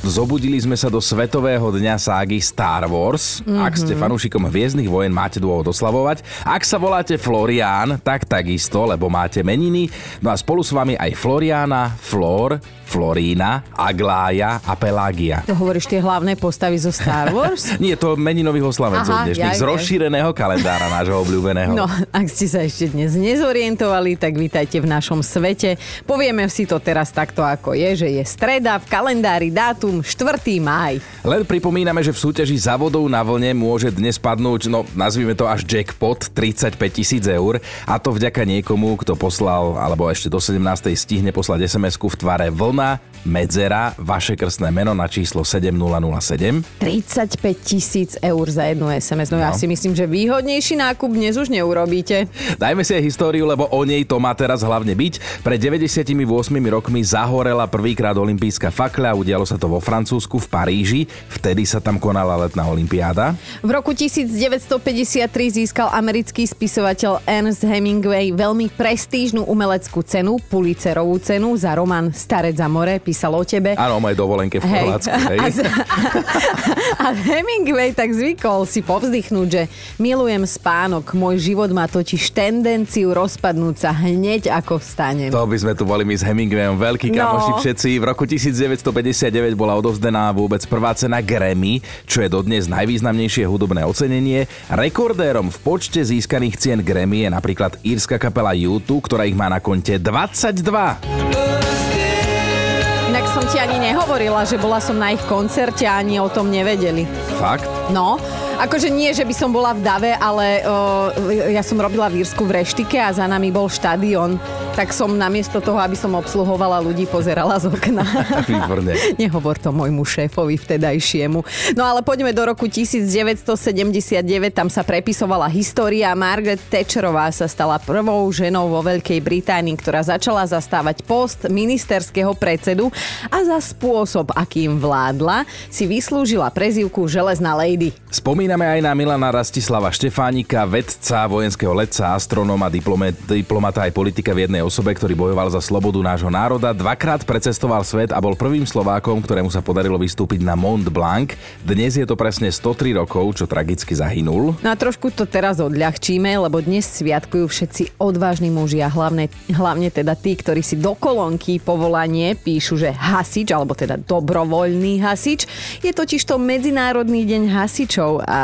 Zobudili sme sa do svetového dňa ságy Star Wars. Mm-hmm. Ak ste fanúšikom Hviezdnych vojen, máte dôvod oslavovať. Ak sa voláte Florián, tak takisto, lebo máte meniny. No a spolu s vami aj Floriana, Flor, Florína, Aglája a Pelágia. To hovoríš tie hlavné postavy zo Star Wars? Nie, to meninových oslavencov Aha, dnešných, ja, z rozšíreného kalendára nášho obľúbeného. No, ak ste sa ešte dnes nezorientovali, tak vítajte v našom svete. Povieme si to teraz takto, ako je, že je streda, v kalendári dátum 4. maj. Len pripomíname, že v súťaži za vodou na vlne môže dnes padnúť, no nazvime to až jackpot, 35 tisíc eur. A to vďaka niekomu, kto poslal, alebo ešte do 17. stihne poslať SMS-ku v tvare vlna, medzera, vaše krstné meno na číslo 7007. 35 tisíc eur za jednu SMS. No, no ja No. si myslím, že výhodnejší nákup dnes už neurobíte. Dajme si aj históriu, lebo o nej to má teraz hlavne byť. Pred 98 rokmi zahorela prvýkrát olympijská fakľa, udialo sa to vo Francúzsku v Paríži, vtedy sa tam konala letná olympiáda. V roku 1953 získal americký spisovateľ Ernest Hemingway veľmi prestížnu umeleckú cenu, Pulitzerovú cenu za román Starec za more, písal o tebe. Áno, o mojej dovolenke v Chorvátsku. A, z- a Hemingway tak zvykol si povzdychnúť, že milujem spánok, môj život má totiž tendenciu rozpadnúť sa hneď ako vstanem. To by sme tu boli my s Hemingwayom, veľkí No. kamoši všetci. V roku 1959 bola odovzdená vôbec prvá cena Grammy, čo je dodnes najvýznamnejšie hudobné ocenenie. Rekordérom v počte získaných cien Grammy je napríklad írska kapela U2, ktorá ich má na konte 22. Inak som ti ani nehovorila, že bola som na ich koncerte a ani o tom nevedeli. Fakt? No, akože nie, že by som bola v dave, ale o, ja som robila v Írsku v reštike a za nami bol štadión, tak som namiesto toho, aby som obsluhovala ľudí, pozerala z okna. Výborne. Nehovor to môjmu šéfovi vtedajšiemu. No ale poďme do roku 1979, tam sa prepisovala história. Margaret Thatcherová sa stala prvou ženou vo Veľkej Británii, ktorá začala zastávať post ministerského predsedu a za spôsob, akým vládla, si vyslúžila prezývku Železná lady. Spomíname aj na Milana Rastislava Štefánika, vedca, vojenského letca, astronóma, diplome, diplomata aj politika v jednej osobe, ktorý bojoval za slobodu nášho národa. Dvakrát precestoval svet a bol prvým Slovákom, ktorému sa podarilo vystúpiť na Mont Blanc. Dnes je to presne 103 rokov, čo tragicky zahynul. No a trošku to teraz odľahčíme, lebo dnes sviatkujú všetci odvážni muži a hlavne, hlavne teda tí, ktorí si do kolónky povolanie píšu, že hasič, alebo teda dobrovoľný hasič. Je totiž to Medzinárodný deň hasičov, a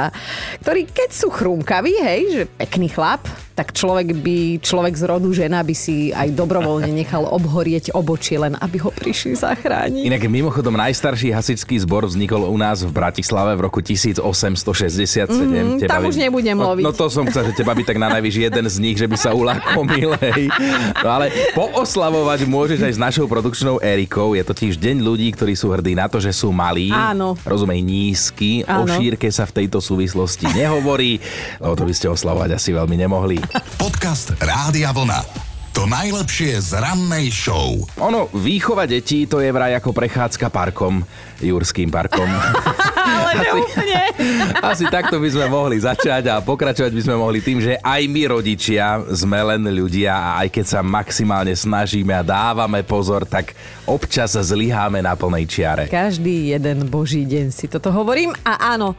ktorí keď sú chrúmkaví, hej, že pekný chlap, tak človek by, človek z rodu žena by si aj dobrovoľne nechal obhorieť obočie, len aby ho prišli zachrániť. Inak mimochodom najstarší hasičský zbor vznikol u nás v Bratislave v roku 1867. Mhm, Teba tam by- už nebudem no, loviť. No to som chcel, že teba by tak na najvyš jeden z nich, že by sa uľakomil, hej. No ale pooslavovať môžeš aj s našou produkčnou Erikou. Je totiž deň ľudí, ktorí sú hrdí na to, že sú malí. Áno. Rozumej, nízky. O Áno. šírke sa v tejto súvislosti nehovorí, lebo to by ste oslavovať asi veľmi nemohli. Podcast Rádia Vlna. To najlepšie z rannej show. Ono, výchova detí to je vraj ako prechádzka parkom, Jurským parkom. Ale úplne. Asi takto by sme mohli začať a pokračovať by sme mohli tým, že aj my rodičia sme len ľudia a aj keď sa maximálne snažíme a dávame pozor, tak občas zlyháme na plnej čiare. Každý jeden boží deň si toto hovorím a áno,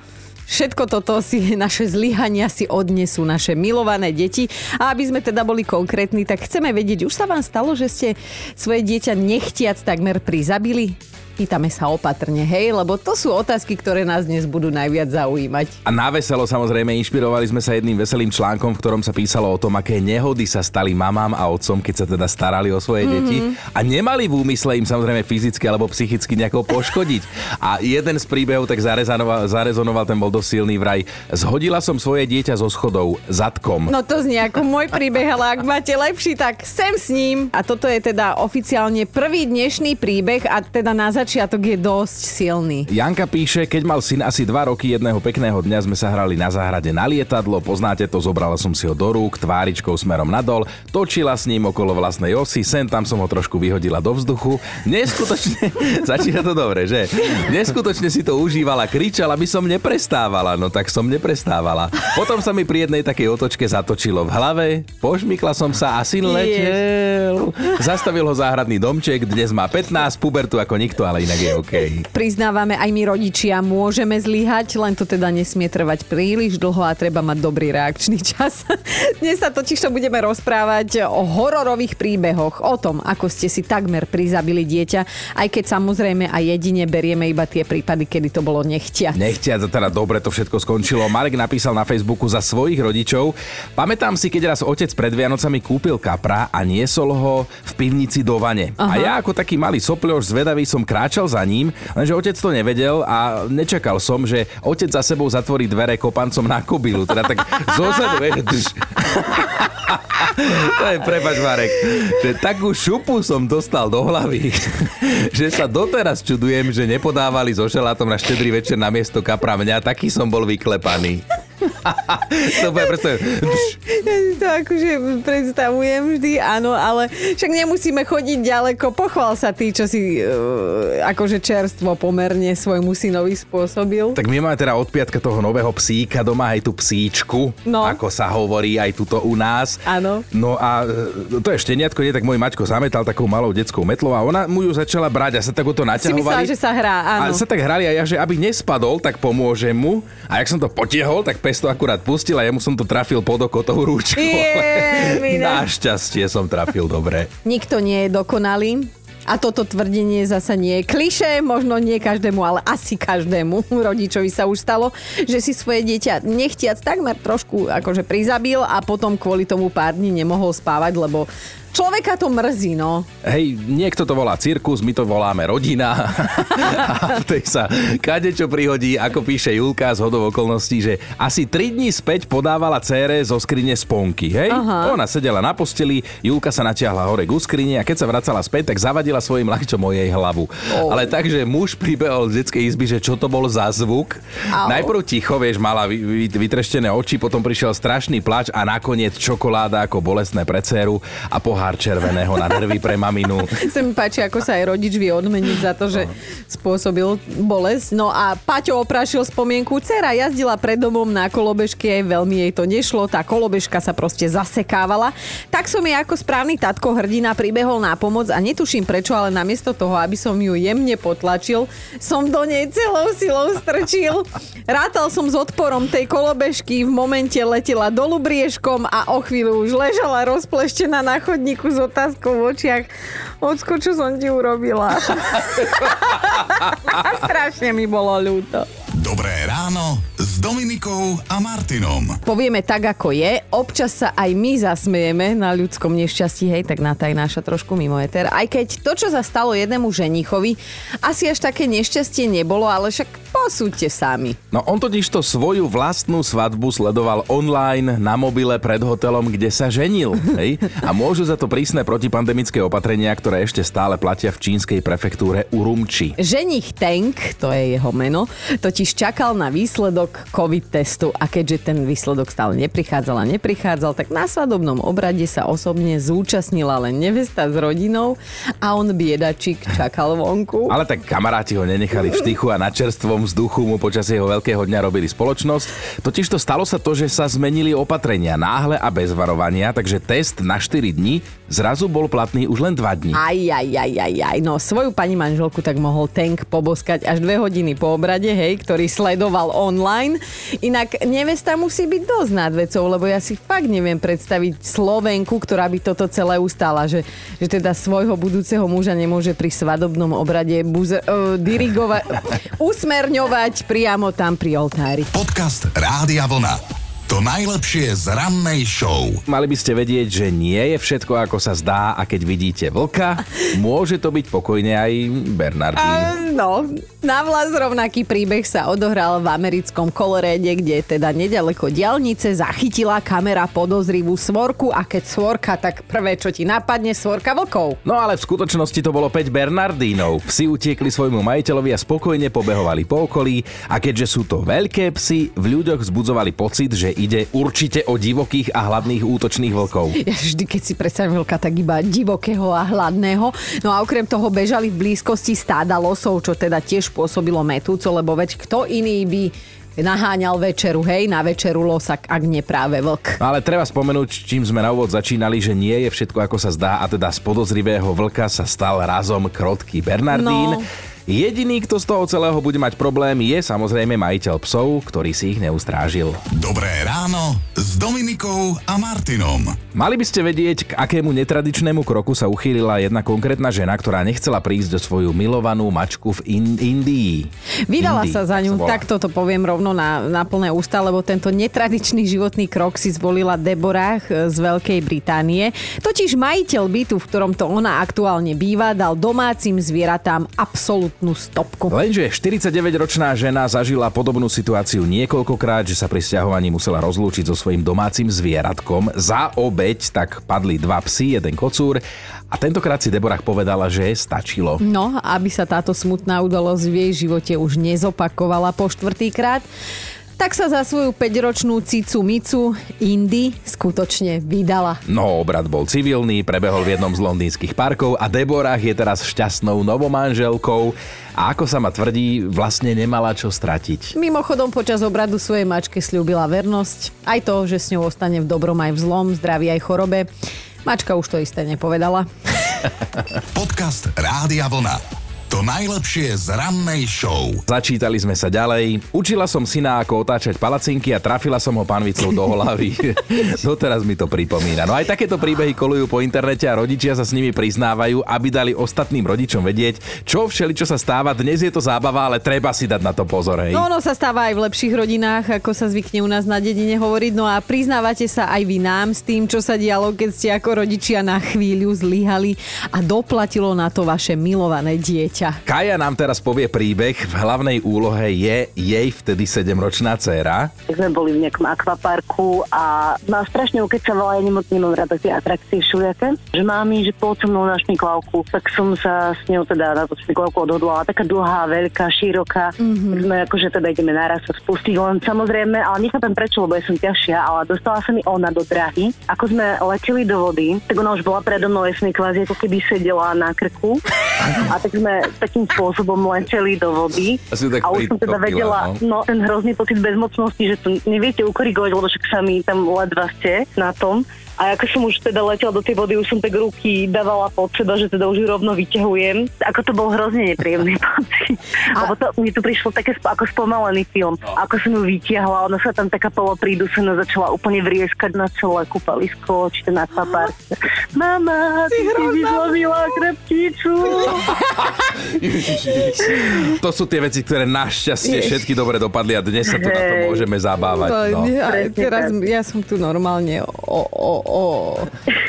Všetko toto si naše zlyhania si odnesú naše milované deti. A aby sme teda boli konkrétni, tak chceme vedieť, už sa vám stalo, že ste svoje dieťa nechtiac takmer prizabili? Pýtame sa opatrne, hej, lebo to sú otázky, ktoré nás dnes budú najviac zaujímať. A na veselo samozrejme inšpirovali sme sa jedným veselým článkom, v ktorom sa písalo o tom, aké nehody sa stali mamám a otcom, keď sa teda starali o svoje mm-hmm. deti a nemali v úmysle im samozrejme fyzicky alebo psychicky nejako poškodiť. A jeden z príbehov tak zarezonoval, zarezonoval ten bol dosť silný vraj. Zhodila som svoje dieťa zo schodov zadkom. No to znie ako môj príbeh, ale ak máte lepší, tak sem s ním. A toto je teda oficiálne prvý dnešný príbeh a teda na začiatku začiatok je dosť silný. Janka píše, keď mal syn asi 2 roky jedného pekného dňa sme sa hrali na záhrade na lietadlo, poznáte to, zobrala som si ho do rúk, tváričkou smerom nadol, točila s ním okolo vlastnej osy, sem tam som ho trošku vyhodila do vzduchu. Neskutočne, začína to dobre, že? Neskutočne si to užívala, kričala, aby som neprestávala, no tak som neprestávala. Potom sa mi pri jednej takej otočke zatočilo v hlave, požmykla som sa a syn letel. Zastavil ho záhradný domček, dnes má 15, pubertu ako nikto, ale inak je OK. Priznávame, aj my rodičia môžeme zlyhať, len to teda nesmie trvať príliš dlho a treba mať dobrý reakčný čas. Dnes sa totiž to budeme rozprávať o hororových príbehoch, o tom, ako ste si takmer prizabili dieťa, aj keď samozrejme aj jedine berieme iba tie prípady, kedy to bolo nechtiac. Nechtiac, a teda dobre to všetko skončilo. Marek napísal na Facebooku za svojich rodičov. Pamätám si, keď raz otec pred Vianocami kúpil kapra a niesol ho v pivnici do vane. Aha. A ja ako taký malý sopľoš zvedavý som kráčal za ním, lenže otec to nevedel a nečakal som, že otec za sebou zatvorí dvere kopancom na kobilu. Teda tak zozadu, to je prepač Marek, že takú šupu som dostal do hlavy, že sa doteraz čudujem, že nepodávali so šelátom na štedrý večer na miesto kapra mňa, taký som bol vyklepaný. to bude predstavujem. Ja si to akože predstavujem vždy, áno, ale však nemusíme chodiť ďaleko. Pochval sa ty, čo si uh, akože čerstvo pomerne svojmu synovi spôsobil. Tak my máme teda od piatka toho nového psíka doma, aj tú psíčku, No. ako sa hovorí aj tuto u nás. Áno. No a e, to je šteniatko, nie tak môj mačko zametal takou malou detskou metlou a ona mu ju začala brať a sa tak o to Si naťahovali. myslela, že sa hrá, A áno. sa tak hrali a ja, že aby nespadol, tak pomôžem mu. A jak som to potiehol, tak pes to akurát pustil a jemu som to trafil pod oko tou rúčkou. Našťastie som trafil dobre. Nikto nie je dokonalý. A toto tvrdenie zasa nie je kliše, možno nie každému, ale asi každému rodičovi sa už stalo, že si svoje dieťa nechtiac takmer trošku akože prizabil a potom kvôli tomu pár dní nemohol spávať, lebo človeka to mrzí, no. Hej, niekto to volá cirkus, my to voláme rodina. A v tej sa kadečo prihodí, ako píše Julka z hodov okolností, že asi 3 dní späť podávala cére zo skrine sponky. Hej? Aha. Ona sedela na posteli, Julka sa natiahla hore k skrine a keď sa vracala späť, tak zavadila svojim lakťom o jej hlavu. Oh. Ale takže muž pribehol z detskej izby, že čo to bol za zvuk. Au. Najprv ticho, vieš, mala vy- vy- vytreštené oči, potom prišiel strašný plač a nakoniec čokoláda ako bolestné pre dceru a pohár červeného na nervy pre maminu. Sa mi páči, ako sa aj rodič vie odmeniť za to, že spôsobil bolesť. No a Paťo oprašil spomienku. Cera jazdila pred domom na kolobežke, veľmi jej to nešlo, tá kolobežka sa proste zasekávala. Tak som jej ako správny tatko hrdina pribehol na pomoc a netuším prečo, ale namiesto toho, aby som ju jemne potlačil, som do nej celou silou strčil. Rátal som s odporom tej kolobežky, v momente letela dolu briežkom a o chvíľu už ležala rozpleštená na chodníku s otázkou v očiach. Ocko, čo som ti urobila? Strašne mi bolo ľúto. Dobré ráno s Dominikou a Martinom. Povieme tak, ako je. Občas sa aj my zasmejeme na ľudskom nešťastí, hej, tak na taj náša trošku mimo eter. Aj keď to, čo sa stalo jednému ženichovi, asi až také nešťastie nebolo, ale však posúďte sami. No on totiž to svoju vlastnú svadbu sledoval online na mobile pred hotelom, kde sa ženil. Hej? A môžu za to prísne protipandemické opatrenia, ktoré ešte stále platia v čínskej prefektúre Urumči. Ženich Tank, to je jeho meno, totiž čakal na výsledok COVID testu a keďže ten výsledok stále neprichádzal a neprichádzal, tak na svadobnom obrade sa osobne zúčastnila len nevesta s rodinou a on biedačik čakal vonku. Ale tak kamaráti ho nenechali v štychu a na čerstvom vzduchu mu počas jeho veľkého dňa robili spoločnosť. Totiž to stalo sa to, že sa zmenili opatrenia náhle a bez varovania, takže test na 4 dní zrazu bol platný už len 2 dní. Aj, aj, aj, aj, aj. No svoju pani manželku tak mohol Tank poboskať až dve hodiny po obrade, hej, ktorý sledoval online. Inak nevesta musí byť dosť nad vecou, lebo ja si fakt neviem predstaviť Slovenku, ktorá by toto celé ustala, že, že teda svojho budúceho muža nemôže pri svadobnom obrade buze, uh, dirigovať, usmerňovať priamo tam pri oltári. Podcast Rádia Vlna. To najlepšie z rannej show. Mali by ste vedieť, že nie je všetko ako sa zdá a keď vidíte vlka, môže to byť pokojne aj Bernardín. No, na vlas rovnaký príbeh sa odohral v americkom Koloréde, kde teda nedaleko diálnice zachytila kamera podozrivú svorku a keď svorka, tak prvé, čo ti napadne, svorka vlkov. No ale v skutočnosti to bolo 5 Bernardínov. Psi utiekli svojmu majiteľovi a spokojne pobehovali po okolí a keďže sú to veľké psy, v ľuďoch vzbudzovali pocit, že ide určite o divokých a hladných útočných vlkov. Ja vždy, keď si predstavím vlka, tak iba divokého a hladného. No a okrem toho bežali v blízkosti stáda losov, čo teda tiež pôsobilo metúco, lebo veď kto iný by naháňal večeru, hej, na večeru losak, ak nie práve vlk. Ale treba spomenúť, čím sme na úvod začínali, že nie je všetko ako sa zdá a teda z podozrivého vlka sa stal razom krotký Bernardín. No. Jediný, kto z toho celého bude mať problém, je samozrejme majiteľ psov, ktorý si ich neustrážil. Dobré ráno s Dominikou a Martinom. Mali by ste vedieť, k akému netradičnému kroku sa uchýlila jedna konkrétna žena, ktorá nechcela prísť do svoju milovanú mačku v in- Indii. Vydala Indii, sa za ňu, tak toto poviem rovno na, na plné ústa, lebo tento netradičný životný krok si zvolila Deborah z Veľkej Británie. Totiž majiteľ bytu, v ktorom to ona aktuálne býva, dal domácim zvieratám absolútne absolútnu stopku. Lenže 49-ročná žena zažila podobnú situáciu niekoľkokrát, že sa pri stiahovaní musela rozlúčiť so svojím domácim zvieratkom. Za obeď tak padli dva psy, jeden kocúr a tentokrát si Deborah povedala, že stačilo. No, aby sa táto smutná udalosť v jej živote už nezopakovala po štvrtýkrát, tak sa za svoju 5-ročnú cicu Micu Indy skutočne vydala. No, obrad bol civilný, prebehol v jednom z londýnskych parkov a Deborah je teraz šťastnou novomanželkou a ako sa ma tvrdí, vlastne nemala čo stratiť. Mimochodom počas obradu svojej mačke slúbila vernosť, aj to, že s ňou ostane v dobrom aj v zlom, zdraví aj chorobe. Mačka už to isté nepovedala. Podcast Rádia Vlna. To najlepšie z rannej show. Začítali sme sa ďalej. Učila som syna, ako otáčať palacinky a trafila som ho panvicou do hlavy. Doteraz mi to pripomína. No aj takéto príbehy kolujú po internete a rodičia sa s nimi priznávajú, aby dali ostatným rodičom vedieť, čo všeli, čo sa stáva. Dnes je to zábava, ale treba si dať na to pozor. Hej. No ono sa stáva aj v lepších rodinách, ako sa zvykne u nás na dedine hovoriť. No a priznávate sa aj vy nám s tým, čo sa dialo, keď ste ako rodičia na chvíľu zlyhali a doplatilo na to vaše milované dieťa dieťa. Kaja nám teraz povie príbeh. V hlavnej úlohe je jej vtedy 7-ročná dcéra. Sme boli v nejakom akvaparku a ma strašne ukecavala, ja nemoc nemám rada tie atrakcie všelijaké. Že mami, že poď so mnou na šmiklavku. Tak som sa s ňou teda na tú šmiklavku odhodlala. Taká dlhá, veľká, široká. Mm-hmm. Tak sme akože teda ideme naraz sa spustiť. Len samozrejme, ale nechápem prečo, lebo ja som ťažšia, ale dostala sa mi ona do drahy. Ako sme leteli do vody, tak ona už bola predo mnou, ja som kvázi ako keby sedela na krku. A tak sme takým spôsobom leteli do vody. tak a už som teda vedela, no. no ten hrozný pocit bezmocnosti, že to neviete ukorigovať, lebo však sa mi tam ledva ste na tom. A ako som už teda letela do tej vody, už som tak ruky dávala pod seba, že teda už ju rovno vyťahujem. Ako to bol hrozne nepríjemný pocit. A... Lebo to, mi tu prišlo také ako spomalený film. No. Ako som ju vytiahla, ona sa tam taká poloprídusená začala úplne vrieskať na celé kúpalisko, či ten akvapark. Mama, ty, ty si vyzlovila kreptiču. to sú tie veci, ktoré našťastie všetky dobre dopadli a dnes sa tu na to môžeme zabávať. No. Ja, teraz ja som tu normálne o, o, o,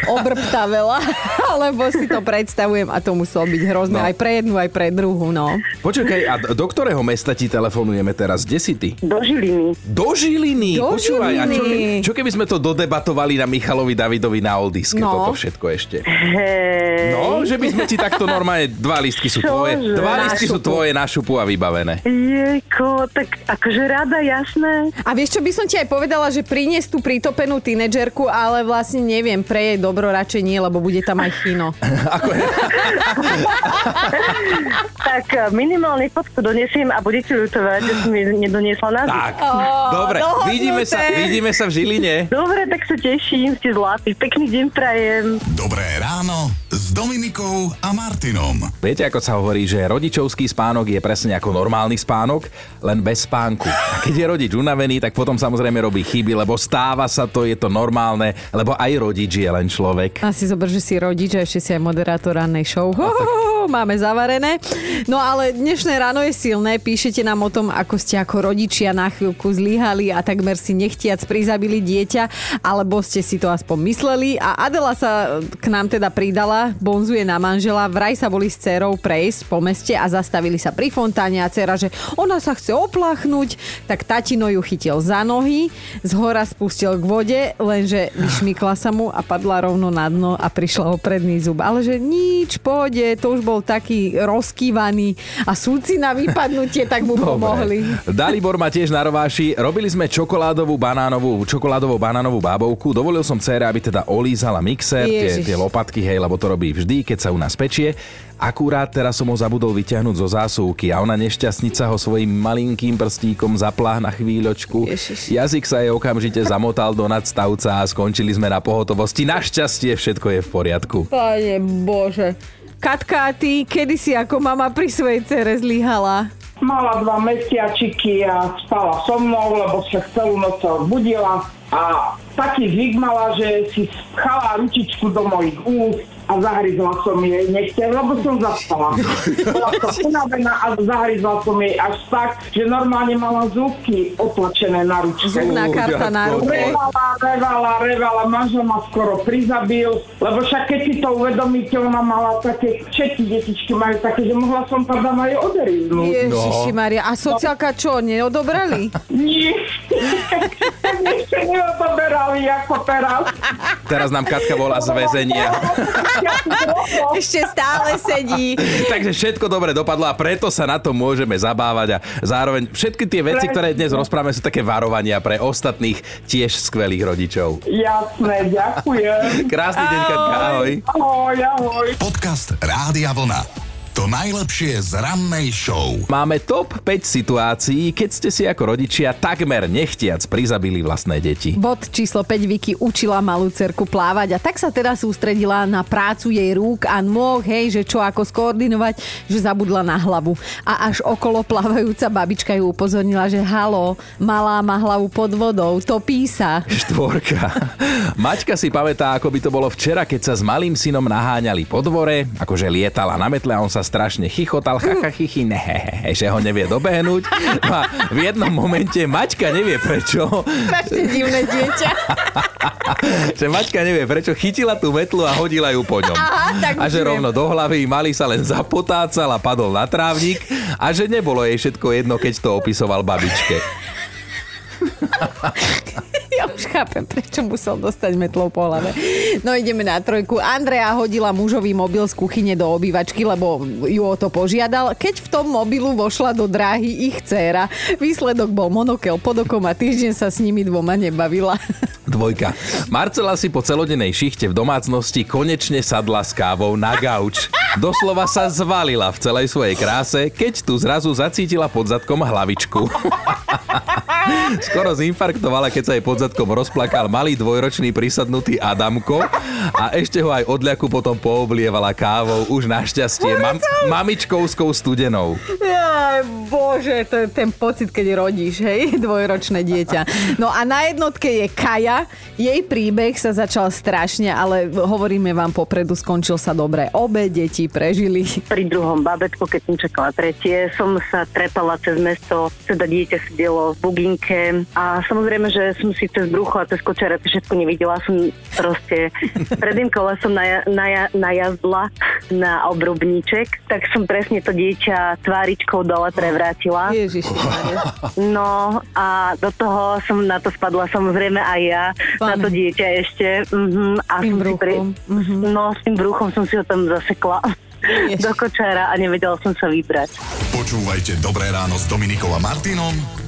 obrptavela, lebo si to predstavujem a to muselo byť hrozné no. aj pre jednu, aj pre druhú, no. Počkaj, a do ktorého mesta ti telefonujeme teraz? Kde si ty? Do Žiliny. Do Žiliny? Do Počúvaj, Žiliny. a čo, keby, čo keby sme to dodebatovali na Michalovi Davidovi na Oldiske, no. toto všetko ešte? Hey. No, že by sme ti takto normálne, dva listky sú tvoje, dva listky sú tvoje na šupu a vybavené. Jejko, tak akože rada, jasné. A vieš, čo by som ti aj povedala, že priniesť tú pritopenú tínedžerku, ale vlastne vlastne neviem, pre jej dobro radšej nie, lebo bude tam aj chino. Ako je? tak eh, minimálne fotku donesiem a budete ľutovať, že som nedoniesla na Tak, oh, dobre, vidíme sa, vidíme sa v Žiline. Dobre, tak sa teším, ste zlatí. Pekný deň prajem. Dobré ráno s Dominikou a Martinom. Viete, ako sa hovorí, že rodičovský spánok je presne ako normálny spánok, len bez spánku. A keď je rodič unavený, tak potom samozrejme robí chyby, lebo stáva sa to, je to normálne, lebo aj rodič je len človek. A si zober, že si rodič a ešte si aj moderátor rannej show. Ho, ho, ho, všetko máme zavarené. No ale dnešné ráno je silné. Píšete nám o tom, ako ste ako rodičia na chvíľku zlyhali a takmer si nechtiac prizabili dieťa, alebo ste si to aspoň mysleli. A Adela sa k nám teda pridala, bonzuje na manžela. Vraj sa boli s dcerou prejsť po meste a zastavili sa pri fontáne a dcera, že ona sa chce opláchnuť, tak tatino ju chytil za nohy, z hora spustil k vode, lenže vyšmykla sa mu a padla rovno na dno a prišla o predný zub. Ale že nič, pôjde, to už bol taký rozkývaný a súci na vypadnutie, tak mu pomohli. Dalibor má tiež na rováši. Robili sme čokoládovú banánovú, čokoládovú banánovú bábovku. Dovolil som cére, aby teda olízala mixer, tie, Ježiš. tie lopatky, hej, lebo to robí vždy, keď sa u nás pečie. Akurát teraz som ho zabudol vyťahnuť zo zásuvky a ona nešťastnica ho svojim malinkým prstíkom zaplah na chvíľočku. Ježiš. Jazyk sa jej okamžite zamotal do nadstavca a skončili sme na pohotovosti. Našťastie všetko je v poriadku. Pane Bože. Katka, ty kedy si ako mama pri svojej cere zlyhala? Mala dva mesiačiky a spala so mnou, lebo sa celú noc budila a taký zvyk mala, že si pchala ručičku do mojich úst a zahryzla som jej nechce, lebo som zaspala. Bola som unavená a zahryzla som jej až tak, že normálne mala zúbky otlačené na ručke. Zubná karta na ruke. Revala, revala, revala, manžel ma skoro prizabil, lebo však keď si to uvedomíte, ona mala také, všetky detičky majú také, že mohla som tam aj oderiznúť. Ježiši Maria. A sociálka čo, neodobrali? Nie, ešte neodoberali ako teraz. Teraz nám Katka volá z väzenia. Ešte stále sedí. Takže všetko dobre dopadlo a preto sa na to môžeme zabávať a zároveň všetky tie veci, ktoré dnes rozprávame, sú také varovania pre ostatných tiež skvelých rodičov. Jasné, ďakujem. Krásny deň, Katka, ahoj. Ahoj, ahoj. Podcast Rádia Vlna. To najlepšie z rannej show. Máme top 5 situácií, keď ste si ako rodičia takmer nechtiac prizabili vlastné deti. Bod číslo 5 Vicky učila malú cerku plávať a tak sa teda sústredila na prácu jej rúk a nôh, hej, že čo ako skoordinovať, že zabudla na hlavu. A až okolo plávajúca babička ju upozornila, že halo, malá má hlavu pod vodou, topí sa. Štvorka. Maťka si pamätá, ako by to bolo včera, keď sa s malým synom naháňali po dvore, akože lietala na metle a on sa strašne chichotal, chacha chichy, ne, že ho nevie dobehnúť. No a v jednom momente Maťka nevie prečo, Strašne divné dieťa. že Maťka nevie prečo, chytila tú metlu a hodila ju po ňom. Aha, tak a že viem. rovno do hlavy, malý sa len zapotácal a padol na trávnik a že nebolo jej všetko jedno, keď to opisoval babičke. Ja už chápem, prečo musel dostať metlou po hlave. No ideme na trojku. Andrea hodila mužový mobil z kuchyne do obývačky, lebo ju o to požiadal. Keď v tom mobilu vošla do dráhy ich dcéra, výsledok bol monokel pod okom a týždeň sa s nimi dvoma nebavila. Dvojka. Marcela si po celodennej šichte v domácnosti konečne sadla s kávou na gauč. Doslova sa zvalila v celej svojej kráse, keď tu zrazu zacítila pod zadkom hlavičku. Skoro zinfarktovala, keď sa jej pod zadkom rozplakal malý dvojročný prisadnutý Adamko a ešte ho aj odľaku potom pooblievala kávou, už našťastie mam- mamičkovskou studenou. Jaj, bože, to je ten pocit, keď rodíš, hej, dvojročné dieťa. No a na jednotke je Kaja. Jej príbeh sa začal strašne, ale hovoríme vám popredu, skončil sa dobre. Obe deti prežili. Pri druhom babetku, keď som čakala tretie, som sa trepala cez mesto, teda dieťa sedelo v buginke a samozrejme, že som si cez brucho a cez kočere všetko nevidela. Som proste predným kolesom naja, naja, najazdla na obrubníček, tak som presne to dieťa tváričkou dole prevrátila. Ježiši, No a do toho som na to spadla samozrejme aj ja, na to dieťa ešte. Uh-huh, a tým som si bruchom, mhm. No s tým bruchom som si ho tam zasekla Ježiš. do kočára a nevedela som sa vybrať. Počúvajte Dobré ráno s Dominikou a Martinom